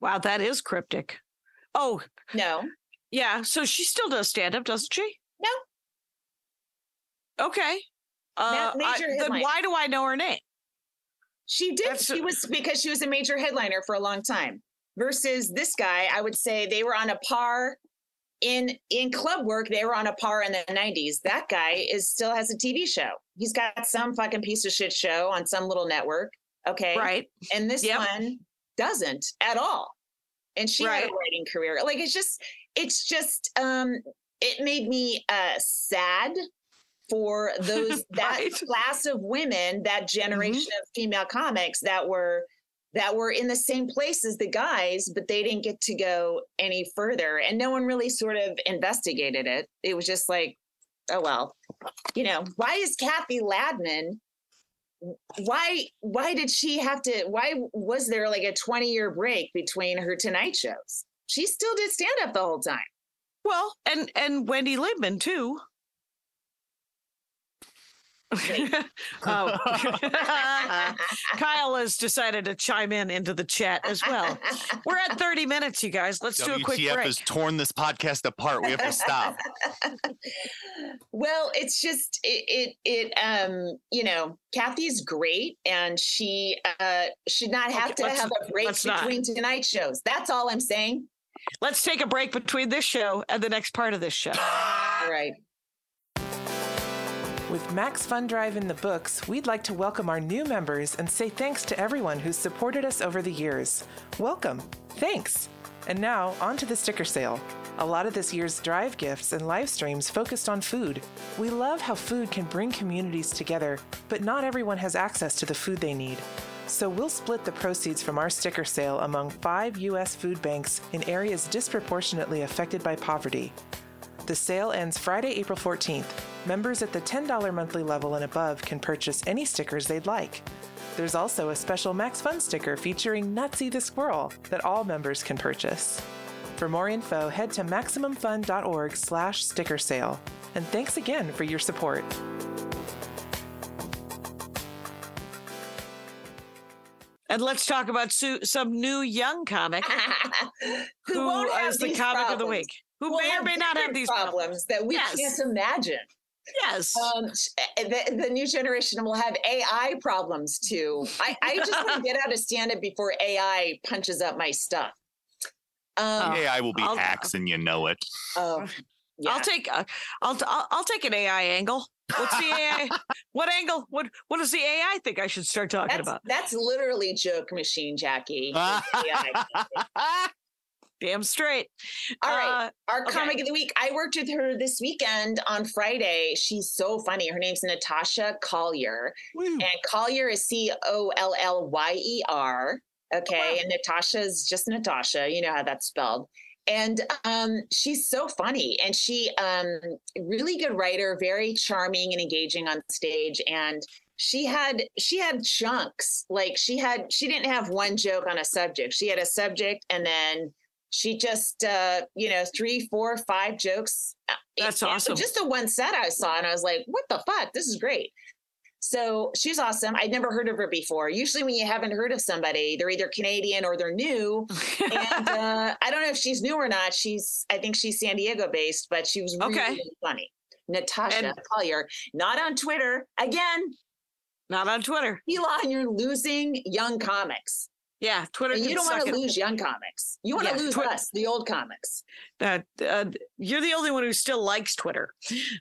Wow, that is cryptic. Oh, No. yeah, so she still does stand up, doesn't she? No. Okay. Uh, I- major then headline. why do I know her name? She did. That's- she was because she was a major headliner for a long time. Versus this guy, I would say they were on a par in in club work. They were on a par in the '90s. That guy is still has a TV show. He's got some fucking piece of shit show on some little network. Okay, Right. and this Yep. one doesn't at all. And she had a writing career. Like it's just, it's just, um, it made me uh sad for those that Right. Mm-hmm. class of women, that generation of female comics that were that were in the same place as the guys, but they didn't get to go any further. And no one really sort of investigated it. It was just like, oh well, you know, why is Kathy Ladman? Why why did she have to why was there like a 20 year break between her tonight shows? She still did stand up the whole time. Well, and and Wendy Liebman too. oh. Kyle has decided to chime in into the chat as well. We're at 30 minutes, you guys. Let's do a quick WTF break. has torn this podcast apart. We have to stop. well, it's just it, it it um you know Kathy's great and she uh should not have Okay, to have a break let's not. between tonight shows. That's all I'm saying. Let's take a break between this show and the next part of this show. All right. With Max Fun Drive in the books, we'd like to welcome our new members and say thanks to everyone who's supported us over the years. Welcome. Thanks. And now, on to the sticker sale. A lot of this year's drive gifts and live streams focused on food. We love how food can bring communities together, but not everyone has access to the food they need. So we'll split the proceeds from our sticker sale among five U.S. food banks in areas disproportionately affected by poverty. The sale ends Friday, April 14th. Members at the $10 monthly level and above can purchase any stickers they'd like. There's also a special Max Fun sticker featuring Nutsy the Squirrel that all members can purchase. For more info, head to MaximumFun.org slash sticker sale. And thanks again for your support. And let's talk about su- some new young comic who, who won't have is the these comic of the week, who Will may or may not have these problems that we Yes. can't imagine. Yes. Um, the, the new generation will have AI problems too. I, I just want to get out of stand up before AI punches up my stuff. Um, AI will be I'll- hacks and you know it. oh, yeah. I'll take uh, I'll, I'll I'll take an AI angle. What's the AI? what angle? What what does the AI think I should start talking that's, about? that's literally joke machine, Jackie. AI. Damn straight. All right. Uh, Our okay. comic of the week. I worked with her this weekend on Friday. She's so funny. Her name's Natasha Collier. And Collier is C O L L Y E R. Okay. And Natasha's just Natasha. You know how that's spelled. And um, she's so funny. And she um really good writer, very charming and engaging on stage. And she had she had chunks. Like she had she didn't have one joke on a subject. She had a subject and then she just uh you know three four five jokes uh, That's it- awesome. just the one set i saw and i was like what the fuck? This is great. So she's awesome. I'd never heard of her before. Usually when you haven't heard of somebody they're either canadian or they're new. And uh i don't know if she's new or not. She's i think she's san diego based but she was really, Okay. really funny. Natasha And- collier not on twitter again. Not on Twitter. elon you're losing young comics Yeah, Twitter. and you don't want to lose young comics you want to Yeah, lose Twi- us the old comics Uh, uh, you're the only one who still likes Twitter.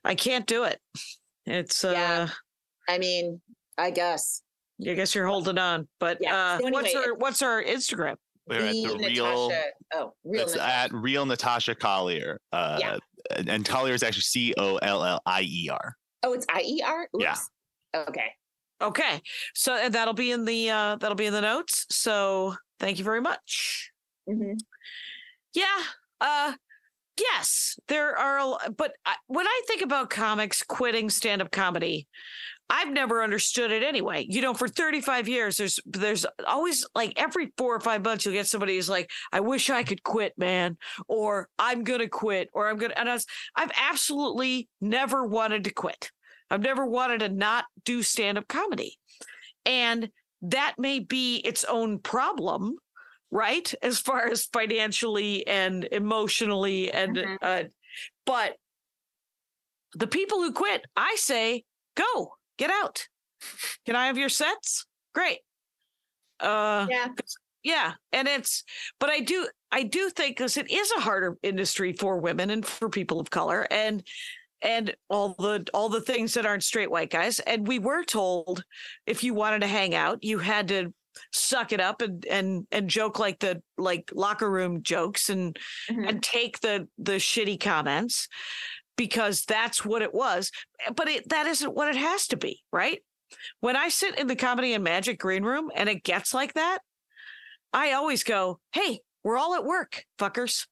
I can't do it. It's uh Yeah. I mean, I guess. I guess you're holding on. But Yeah, uh, so what's our what's her Instagram? We're at The the real. Natasha, oh, real It's Natasha. at real Natasha Collier. Uh, Yeah. and, and Collier is actually C O L L I E R. Oh, it's IER? Yeah. Okay. Okay. So and that'll be in the uh that'll be in the notes. So thank you very much. Mhm. Yeah. Uh yes, there are but I, when I think about comics quitting stand-up comedy, I've never understood it anyway. You know, for 35 years there's there's always like every 4 or 5 months you'll get somebody who's like, "I wish I could quit, man," or "I'm going to quit," or "I'm going to" and I was, I've absolutely never wanted to quit. I've never wanted to not do stand-up comedy. And that may be its own problem, right? As far as financially and emotionally and Mhm. uh but the people who quit, I say, go, get out. Can I have your sets? Great. Uh Yeah. yeah, and it's but I do I do think because it is a harder industry for women and for people of color and and all the all the things that aren't straight white guys. And we were told if you wanted to hang out, you had to suck it up and and and joke like the like locker room jokes and Mhm. and take the the shitty comments because that's what it was but it that isn't what it has to be right when i sit in the comedy and magic green room and it gets like that i always go hey we're all at work fuckers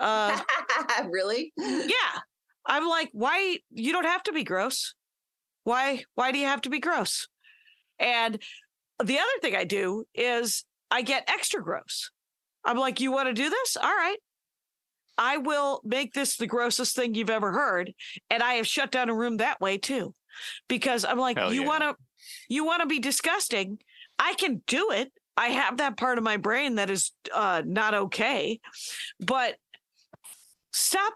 uh really? yeah i'm like why you don't have to be gross. Why why do you have to be gross? And the other thing i do is i get extra gross. I'm like you want to do this? All right. I will make this the grossest thing you've ever heard and i have shut down a room that way too. Because i'm like Hell you yeah. want to you want to be disgusting? I can do it. I have that part of my brain that is uh not okay. But stop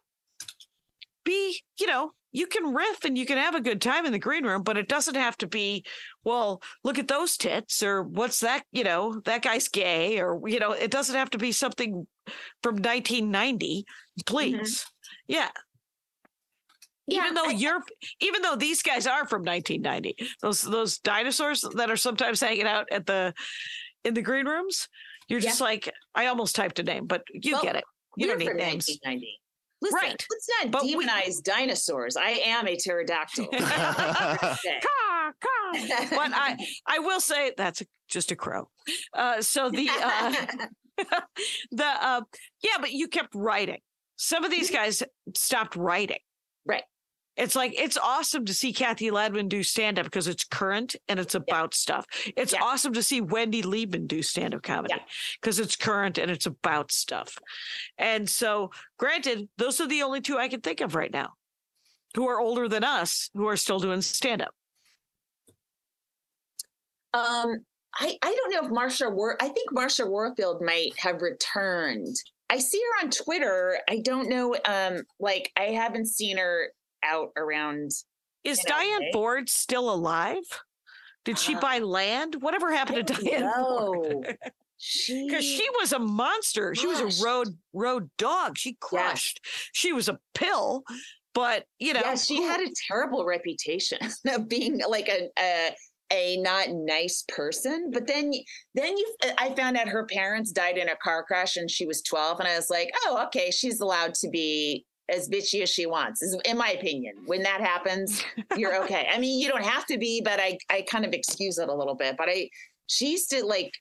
be, you know, you can riff and you can have a good time in the green room, but it doesn't have to be, well, look at those tits or what's that, you know, that guy's gay or, you know, it doesn't have to be something from 1990, mm-hmm. please. Yeah. Yeah, even though I- you're, even though these guys are from 1990, those those dinosaurs that are sometimes hanging out at the in the green rooms, you're Yeah. just like, I almost typed a name, but you Well, get it. You don't need names. 1990. Listen, Right. let's not But we- demonize dinosaurs. I am a pterodactyl. Caw, caw. but I, I will say that's a, just a crow. Uh, so the, uh, the, uh, yeah, but you kept writing. Some of these guys stopped writing. Right. It's like it's awesome to see Kathy Ladman do stand up because it's current and it's about stuff. It's Yeah. awesome to see Wendy Liebman do stand up comedy Yeah. because it's current and it's about stuff. And so, granted, those are the only two I can think of right now who are older than us who are still doing stand up. Um, I, I don't know if Marsha War I think Marsha Warfield might have returned. I see her on Twitter. I don't know. Um, like I haven't seen her out around. Is You know, Diane? Ford still alive? Did she Uh, buy land? Whatever happened to Diane? No, she Because she was a monster. She was a road road dog. She crushed. She was a pill, but you know, yeah, she had a terrible reputation of being like a, a a not nice person. But then then you I found out her parents died in a car crash and she was 12 and I was like, "Oh, okay, she's allowed to be as bitchy as she wants." Is in my opinion. When that happens, you're okay. I mean, you don't have to be, but I I kind of excuse it a little bit. But I she used to like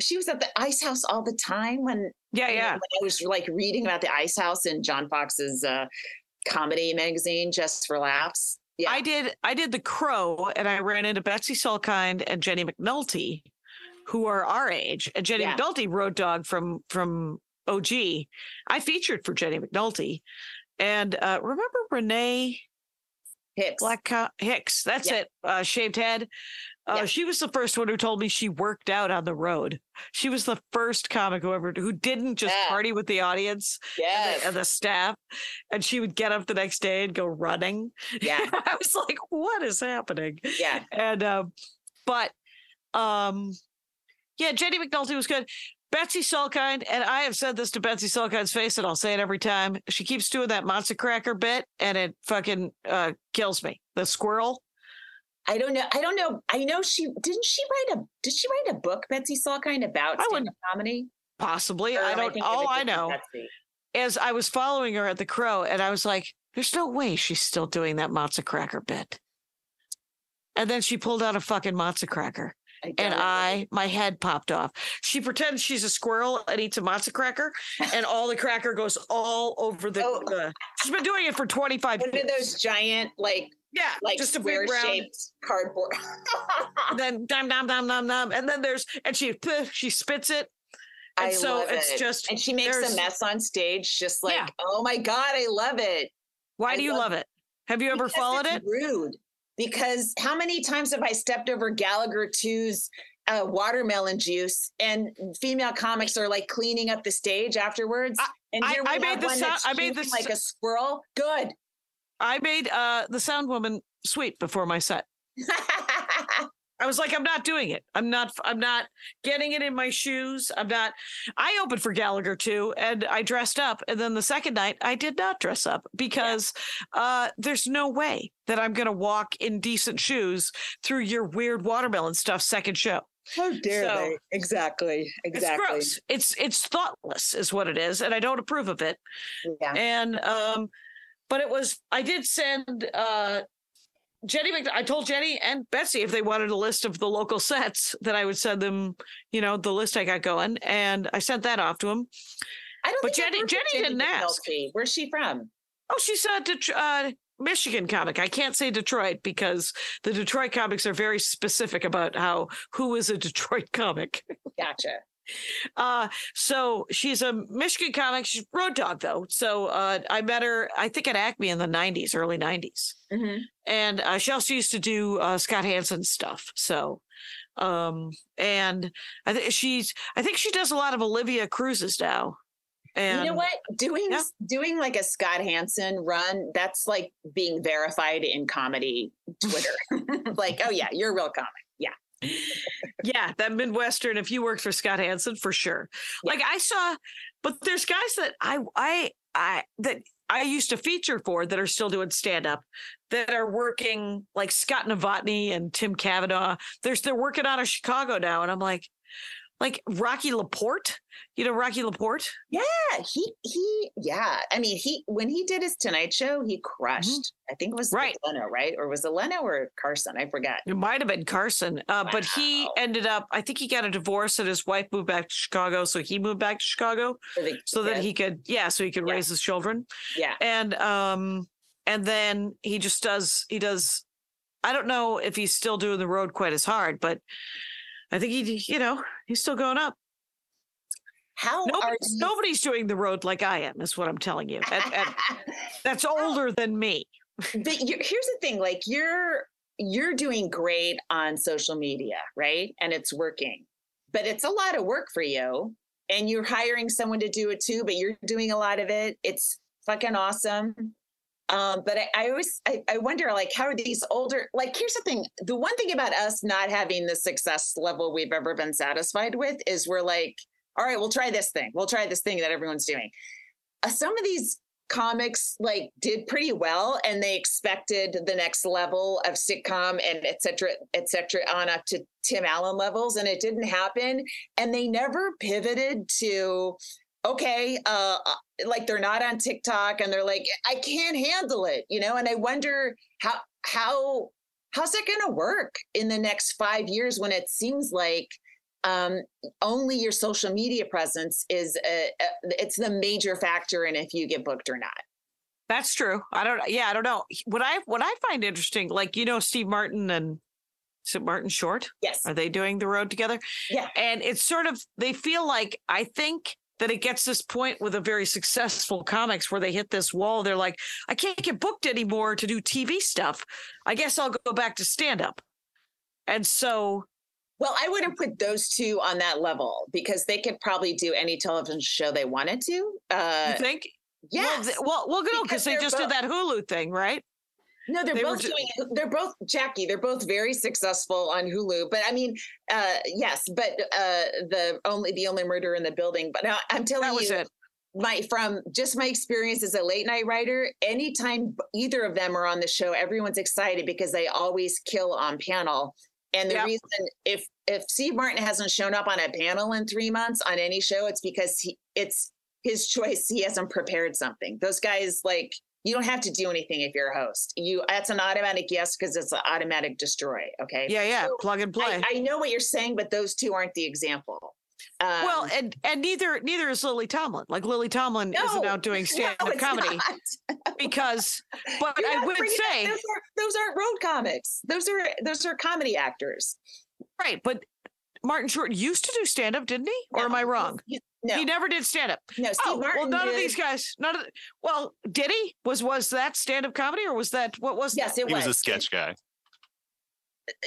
she was at the ice house all the time when yeah, yeah. when I was like reading about the Ice House in John Fox's uh, comedy magazine, Just for Laughs. Yeah, I did I did the crow and I ran into Betsy Salkind and Jenny McNulty, who are our age. And Jenny Yeah. McNulty, Road Dog from from OG. I featured for Jenny McNulty. And uh remember Renee Hicks. Black Co- Hicks. That's Yeah. it. Uh, shaved head. Uh, Yeah. She was the first one who told me she worked out on the road. She was the first comic who ever who didn't just Yeah. party with the audience and, the, and the staff, and she would get up the next day and go running. Yeah. I was like, "What is happening?" Yeah. And um, but um, yeah, Jenny McNulty was good. Betsy Salkind, and I have said this to Betsy Salkind's face, and I'll say it every time. She keeps doing that monster cracker bit, and it fucking uh, kills me. The squirrel. I don't know. I don't know. I know she didn't she write a did she write a book, Betsy Salkind, about I stand wouldn't- up comedy? Possibly. Or I don't. of All I know Betsy? is I was following her at the Crow, and I was like, "There's no way she's still doing that matzo cracker bit." And then she pulled out a fucking matzo cracker, I and. I, my head popped off. She pretends she's a squirrel and eats a matzo cracker, and all the cracker goes all over the. Oh. the- she's been doing it for 25 One years. of those giant, like Yeah, like just a big round. shaped cardboard. Then dum dum dum dum dum, and then there's and she she spits it, and I so love it's it. just and she makes a mess on stage, just like, Yeah. oh my god, I love it. Why I do you love love it? Have you ever Because followed it? Rude. Because how many times have I stepped over Gallagher 2's uh, watermelon juice and female comics are like cleaning up the stage afterwards? I- and I- here we I have made the one sound- that's I made the chewing like a squirrel. Good. I made uh the sound woman sweet before my set. I was like, I'm not doing it. I'm not. I'm not getting it in my shoes. I'm not. I opened for Gallagher too, and I dressed up. And then the second night, I did not dress up because uh, there's no way that I'm going to walk in decent shoes through your weird watermelon stuff. Second show. How dare So- they? Exactly. Exactly. It's gross. It's it's thoughtless, is what it is, and I don't approve of it. Yeah. And um, but it was. I did send uh Jenny. Mc- I told Jenny and Betsy if they wanted a list of the local sets that I would send them. You know, the list I got going, and I sent that off to them. I don't But Jenny- Jenny didn't ask. McNulty. Where's she from? Oh, she's a Det- uh, Michigan comic. I can't say Detroit because the Detroit comics are very specific about how who is a Detroit comic. Gotcha. Uh, so she's a Michigan comic. She's road dog though. So uh, I met her, I think at Acme in the '90s, early '90s, Mhm. and uh, she also used to do uh, Scott Hansen stuff. So, um, and I think she's, I think she does a lot of Olivia Cruises now. And you know what? Doing Yeah. doing like a Scott Hansen run, that's like being verified in comedy Twitter. like, oh yeah, you're a real comic. Yeah. Yeah, that Midwestern. If you worked for Scott Hansen, for sure. Like I saw, but there's guys that I I I that I used to feature for that are still doing stand up, that are working like Scott Novotny and Tim Kavanaugh. There's they're working out of Chicago now, and I'm like, like Rocky Laporte. You know Rocky Laporte? Yeah, he he yeah. I mean, he when he did his Tonight Show, he crushed. I think it was Mm-hmm. Right. Leno, right? Or was it Leno or Carson? I forgot. It might have been Carson, uh, but he ended up. I think he got a divorce, and his wife moved back to Chicago, so he moved back to Chicago the so that he could, yeah, so he could Yeah. raise his children. yeah. and um and then he just does he does i don't know if he's still doing the road quite as hard but i think he you know he's still going up. How are nobody's, you? nobody's doing the road like i am is what i'm telling you and, and that's older than me. But you here's the thing like you're you're doing great on social media right? And it's working but it's a lot of work for you and you're hiring someone to do it too but you're doing a lot of it. It's fucking awesome um, but I, I always I, I wonder like how are these older like here's the thing the one thing about us not having the success level we've ever been satisfied with is we're like all right we'll try this thing we'll try this thing that everyone's doing. Uh, some of these comics like did pretty well and they expected the next level of sitcom and et cetera et cetera on up to tim allen levels and it didn't happen. And they never pivoted to okay uh uh, like they're not on tiktok and they're like i can't handle it you know and i wonder how how how's it going to work in the next five years when it seems like um, only your social media presence is a, a, it's the major factor in if you get booked or not. that's true i don't yeah i don't know what i what i find interesting like you know steve martin and is it martin short Yes. are they doing the road together Yeah. and it's sort of they feel like i think that it gets this point with a very successful comics where they hit this wall they're like i can't get booked anymore to do tv stuff i guess i'll go back to stand up and so Well, I wouldn't put those two on that level because they could probably do any television show they wanted to. Uh, you think Yeah. well, th- well, well no Because they just did that hulu thing right no, they're they both doing. They're both Jackie. They're both very successful on Hulu. But I mean, uh, yes. But uh, the only the only murder in the building. But now I'm telling you, it my from just my experience as a late night writer, anytime either of them are on the show, everyone's excited because they always kill on panel. And the Yep. reason if if Steve Martin hasn't shown up on a panel in three months on any show, it's because he it's his choice. He hasn't prepared something. Those guys like you don't have to do anything if you're a host. You that's an automatic yes because it's an automatic destroy. Okay. Yeah, yeah. So plug and play. I, I know what you're saying, but those two aren't the example. Um, well, and and neither neither is Lily Tomlin. Like Lily Tomlin isn't no, out doing stand-up it's comedy because. But You're I would up- say those, are, those aren't road comics. Those are those are comedy actors. right, but Martin Short used to do stand-up, didn't he? Or am I wrong? he- no, He never did stand-up. no. Steve Oh Martin well, none of these guys. None of. The, well, did he? Was was that stand-up comedy or was that what was? Yes, that? it He was. was a sketch guy.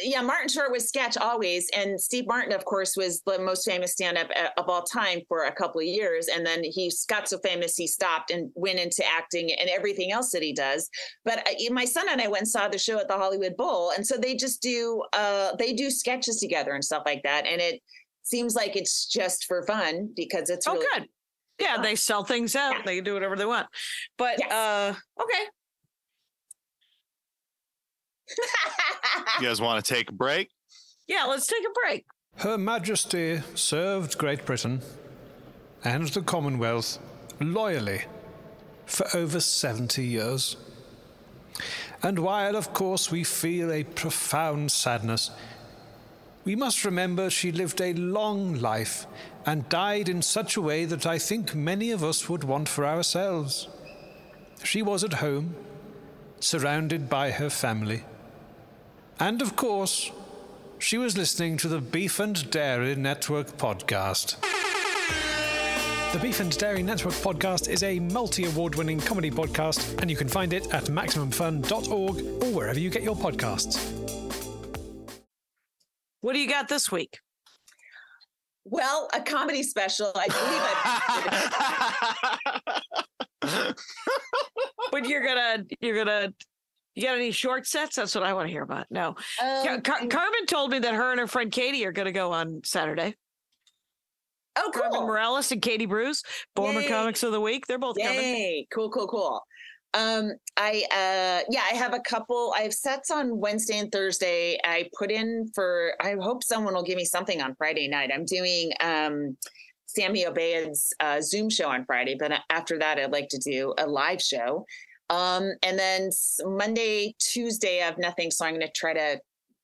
Yeah, Martin Short was sketch always, and Steve Martin, of course, was the most famous stand-up uh, of all time for a couple of years, and then he got so famous he stopped and went into acting and everything else that he does. But I, my son and I went and saw the show at the Hollywood Bowl, and so they just do uh, they do sketches together and stuff like that, and it seems like it's just for fun because it's Oh, really good. Yeah, fun. they sell things out. Yeah. They can do whatever they want. But Yes. uh okay. You guys want to take a break? Yeah, let's take a break. Her Majesty served Great Britain and the Commonwealth loyally for over 70 years. And while, of course, we feel a profound sadness, we must remember she lived a long life and died in such a way that I think many of us would want for ourselves. She was at home, surrounded by her family. And of course, she was listening to the Beef and Dairy Network podcast. The Beef and Dairy Network podcast is a multi award winning comedy podcast, and you can find it at MaximumFun.org or wherever you get your podcasts. What do you got this week? well, a comedy special. I believe I But you're gonna you're gonna you got any short sets? That's what I want to hear about. No. Um, Car- Carmen told me that her and her friend Katie are gonna go on Saturday. oh, Carmen cool. Morales and Katie Bruce, former Yay. Comics of the Week. They're both coming. Yay! Cool, cool, cool. Um, I uh yeah, I have a couple. I have sets on Wednesday and Thursday. I put in for I hope someone will give me something on Friday night. I'm doing um Sammy Obeid's uh, Zoom show on Friday, but after that, I'd like to do a live show. Um, and then Monday, Tuesday, I have nothing, so I'm going to try to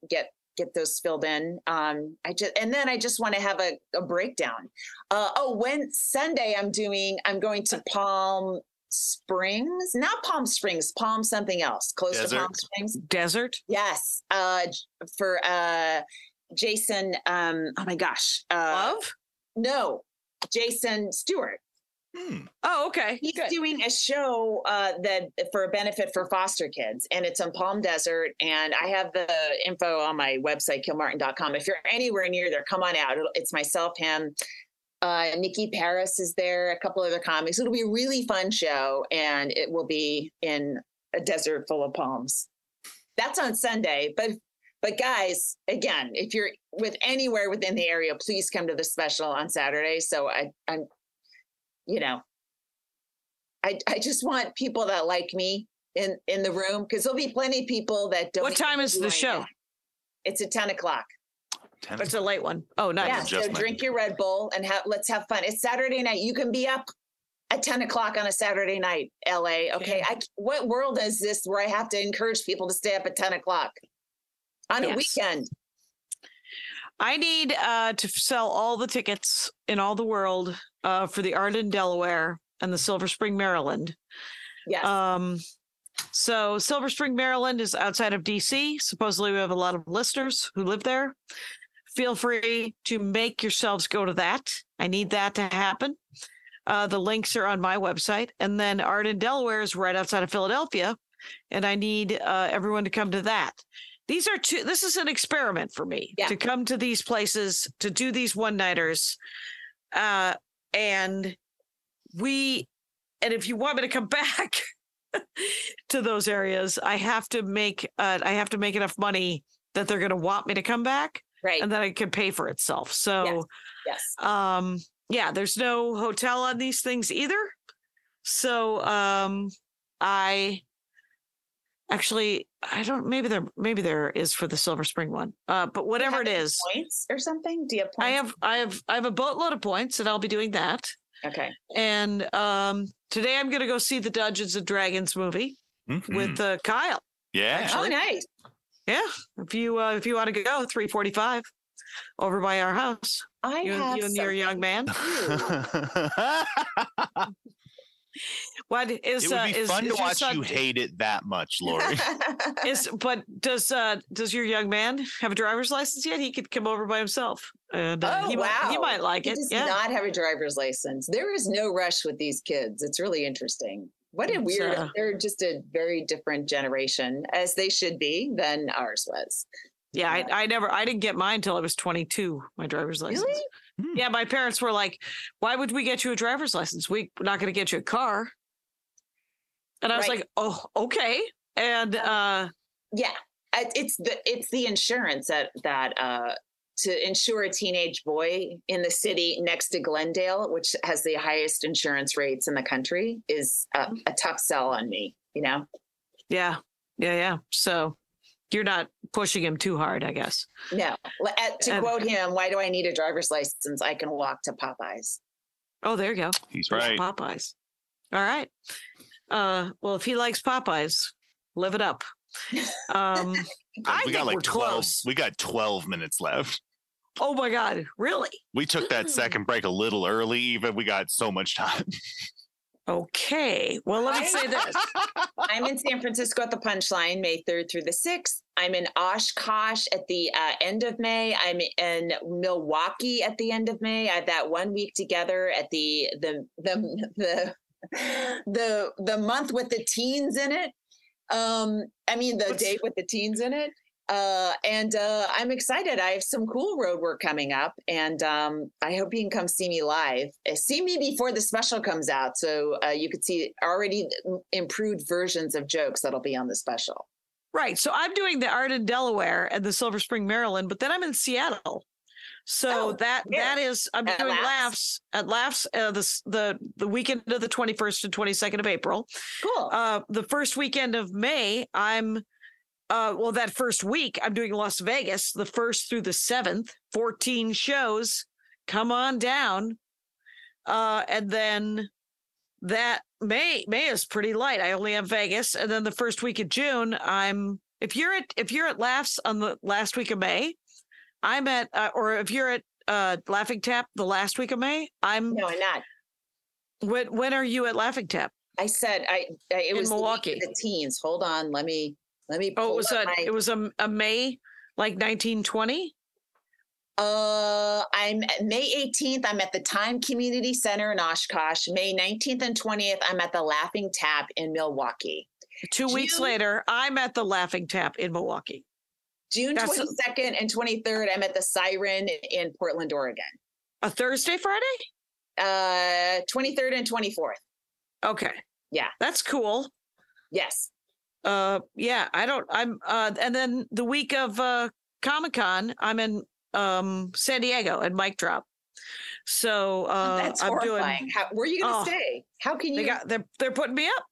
get get those filled in. Um, I just and then I just want to have a, a breakdown. Uh, oh, when Sunday I'm doing, I'm going to Palm Springs, not Palm Springs, Palm something else, close to Palm Springs. Desert. Yes, uh, for uh, Jason. Um, oh my gosh, uh, Love. no, Jason Stuart. Hmm. Oh, okay. He's Good. doing a show uh, that for a benefit for foster kids, and it's in Palm Desert. And I have the info on my website, kilmartin.com. If you're anywhere near there, come on out. It'll- It's myself, him, uh, Nikki Paris is there, a couple other comics. It'll be a really fun show, and it will be in a desert full of palms. That's on Sunday, but but guys, again, if you're with anywhere within the area, please come to the special on Saturday. So I, I'm, you know, I I just want people that like me in in the room because there'll be plenty of people that don't. What time is the show? that. It's at ten o'clock. Ten- It's a late one. Oh, nice. Yeah, just so drink be. your Red Bull and have let's have fun. It's Saturday night. You can be up at ten o'clock on a Saturday night, LA. Okay, I what world is this where I have to encourage people to stay up at ten o'clock on a Yes. weekend? I need uh, to sell all the tickets in all the world uh, for the Arden, Delaware, and the Silver Spring, Maryland. Yes. Um, so Silver Spring, Maryland is outside of DC. Supposedly, we have a lot of listeners who live there. Feel free to make yourselves go to that. I need that to happen. Uh, the links are on my website, and then Arden, Delaware is right outside of Philadelphia, and I need uh, everyone to come to that. These are two. This is an experiment for me Yeah. to come to these places to do these one nighters, uh, and we. And if you want me to come back, to those areas, I have to make uh, I have to make enough money that they're going to want me to come back, right. and then it can pay for itself. So, yes. um, yeah, there's no hotel on these things either. So um, I actually I don't maybe there maybe there is for the Silver Spring one. Uh, but whatever it have any is, points or something. Do you have points? I have I have I have a boatload of points, and I'll be doing that. Okay. And um, today I'm going to go see the Dungeons and Dragons movie Mhm. with uh, Kyle. yeah. Oh, nice. Yeah, if you uh, if you want to go, three forty five, over by our house. I You, have you and your young man. What is it would uh, be is, fun is to your watch son- you hate it that much, Laurie. Is but does uh does your young man have a driver's license yet? He could come over by himself, and uh, oh he wow, might he might like He it. does Yeah, not have a driver's license. There is no rush with these kids. It's really interesting. What a weird. uh, they're just a very different generation, as they should be, than ours was. yeah. I, I never I didn't get mine till I was twenty two. My driver's license. Really? Hmm. Yeah, my parents were like, "Why would we get you a driver's license? We're not going to get you a car." And I was Right. like, "Oh, okay." And uh, Yeah, it's the it's the insurance that that uh, to insure a teenage boy in the city next to Glendale, which has the highest insurance rates in the country, is a, a tough sell on me. You know. yeah, yeah, yeah. So you're not pushing him too hard, I guess. No, at- to And- quote him, "Why do I need a driver's license? I can walk to Popeyes." Oh, there you go. He's There's right. Popeyes. All right. Uh, well, if he likes Popeyes, live it up. Um, I we think got like we're 12 close. we got 12 minutes left oh my God, really? we took that second break a little early even we got so much time Okay. Well, let me say this. I'm in San Francisco at the Punchline, May 3rd through the 6th. I'm in Oshkosh at the uh, end of May. I'm in Milwaukee at the end of May. I have that one week together at the the the the the the month with the teens in it. Um, I mean the date with the teens in it. Uh, and uh, I'm excited. I have some cool road work coming up, and um, I hope you can come see me live. Uh, See me before the special comes out, so uh, you could see already improved versions of jokes that'll be on the special. Right. So I'm doing the Arden Delaware and the Silver Spring, Maryland, but then I'm in Seattle. So Oh, that where? that is I'm At doing Laughs? laughs at laughs uh, the the the weekend of the 21st and 22nd of April. Cool. Uh, the first weekend of May, I'm uh, well, that first week I'm doing Las Vegas, the first through the seventh, 14 shows. Come on down. Uh, and then that May May is pretty light. I only have Vegas, and then the first week of June, I'm if you're at if you're at Laughs on the last week of May, I'm at uh, or if you're at uh Laughing Tap the last week of May, I'm no, I'm not. when when are you at Laughing Tap? I said I. I it In was the Milwaukee. The teens. Hold on. Let me. Let me. Oh, it was a my- it was a, a May like 1920. Uh, I'm May 18th. I'm at the Time Community Center in Oshkosh. May 19th and 20th. I'm at the Laughing Tap in Milwaukee. Two weeks later, I'm at the Laughing Tap in Milwaukee. June That's 22nd and 23rd. I'm at the Siren in Portland, Oregon. A Thursday, Friday? Uh, 23rd and 24th. Okay. Yeah. That's cool. Yes. Uh yeah, I don't I'm uh and then the week of uh Comic-Con, I'm in um San Diego at Mic Drop. So uh That's I'm horrifying. doing How, where are you going to Oh. stay? How can you? they got they're they're putting me up.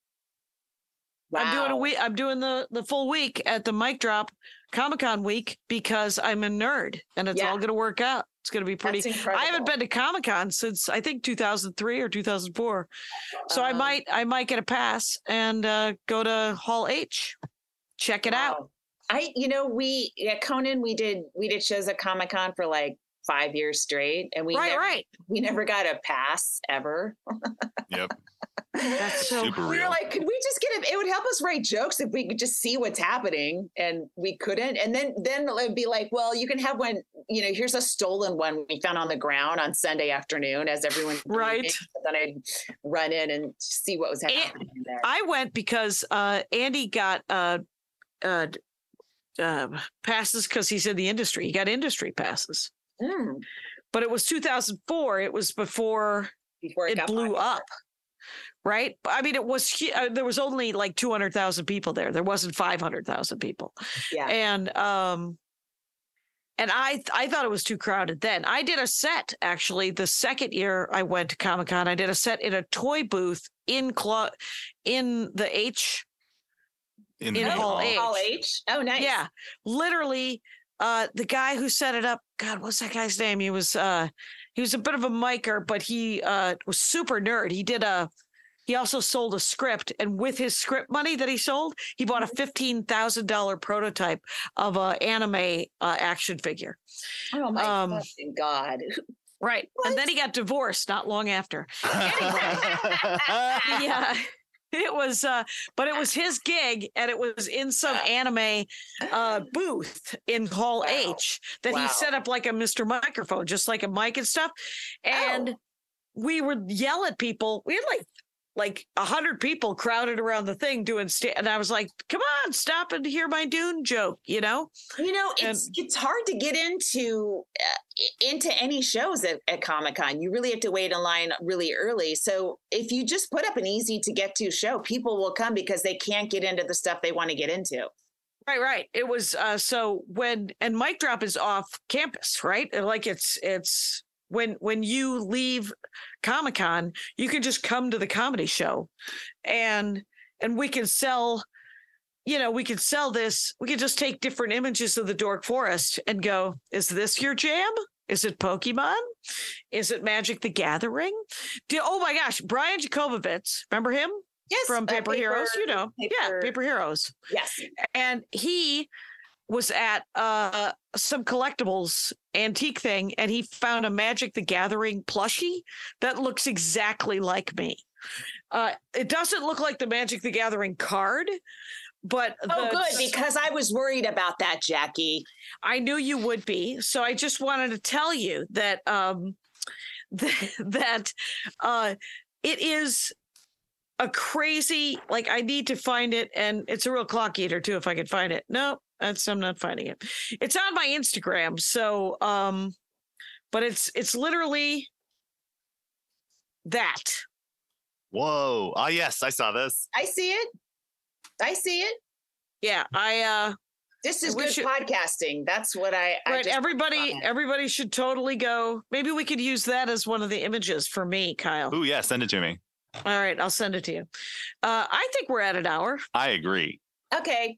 Wow. I'm doing a week I'm doing the the full week at the Mic Drop Comic-Con week because I'm a nerd and it's Yeah. all gonna work out. It's gonna be pretty I haven't been to Comic Con since I think 2003 or 2004, so I Um, might I might get a pass and uh, go to Hall H, check it out. I, you know, we yeah, Conan, we did we did shows at Comic Con for like five years straight, and we right, never, right. we never got a pass ever. yep That's so. super we were like, could we just get it? It would help us write jokes if we could just see what's happening, and we couldn't. And then then it'd be like, well, you can have one. You know, here's a stolen one we found on the ground on Sunday afternoon as everyone Right. Then I'd run in and see what was And- happening there. I went because uh, Andy got uh, uh, uh, passes because he's in the industry. He got industry passes, Mm, but it was 2004. It was before before it, it blew popular. up. Right. I mean, it was, uh, there was only like 200,000 people there. There wasn't 500,000 people. Yeah. And, um, and I I thought it was too crowded then. I did a set actually the second year I went to Comic Con. I did a set in a toy booth in Cla- in the H In, In Hall hall. H. Hall H. Oh, nice. Yeah, literally, uh, the guy who set it up. God, what's that guy's name? He was uh, he was a bit of a micer, but he uh was super nerd. He did a. He also sold a script, and with his script money that he sold, he bought a fifteen thousand dollar prototype of a anime uh, action figure. Oh my Um, god. Right, and then he got divorced not long after. yeah it was uh but it was his gig and it was in some anime uh booth in hall Wow. h that he set up like a mr microphone just like a mic and stuff and Oh. we would yell at people we had like like a hundred people crowded around the thing doing sta- and i was like come on stop and hear my dune joke you know You know, And- it's it's hard to get into uh, into any shows at, at Comic Con. You really have to wait in line really early. So if you just put up an easy to get to show, people will come because they can't get into the stuff they want to get into. Right, right. It was uh so when and mic drop is off campus, right? Like it's it's when when you leave Comic Con, you can just come to the comedy show and and we can sell, you know, we could sell this, we could just take different images of the Dork Forest and go, is this your jam? Is it Pokemon? Is it Magic the Gathering? Do, oh my gosh, Brian Jacobovitz, remember him Yes, from uh, Paper, Heroes? You know, yeah, Paper- Paper Heroes Yes. and he was at uh some collectibles antique thing and he found a magic the gathering plushie that looks exactly like me uh it doesn't look like the magic the gathering card but Oh, the- good because I was worried about that, Jackie. I knew you would be. So I just wanted to tell you that um that, that uh it is a crazy like I need to find it and it's a real clock eater too if I could find it. No, that's I'm not finding it. It's on my Instagram. So um but it's it's literally that. Whoa. Ah, yes, I saw this. I see it. I see it. Yeah, I uh This is good should- podcasting. That's what I. I right just everybody comment. everybody should totally go. Maybe we could use that as one of the images for me, Kyle. Oh yeah, send it to me. All right, I'll send it to you. Uh, I think we're at an hour. I agree. Okay.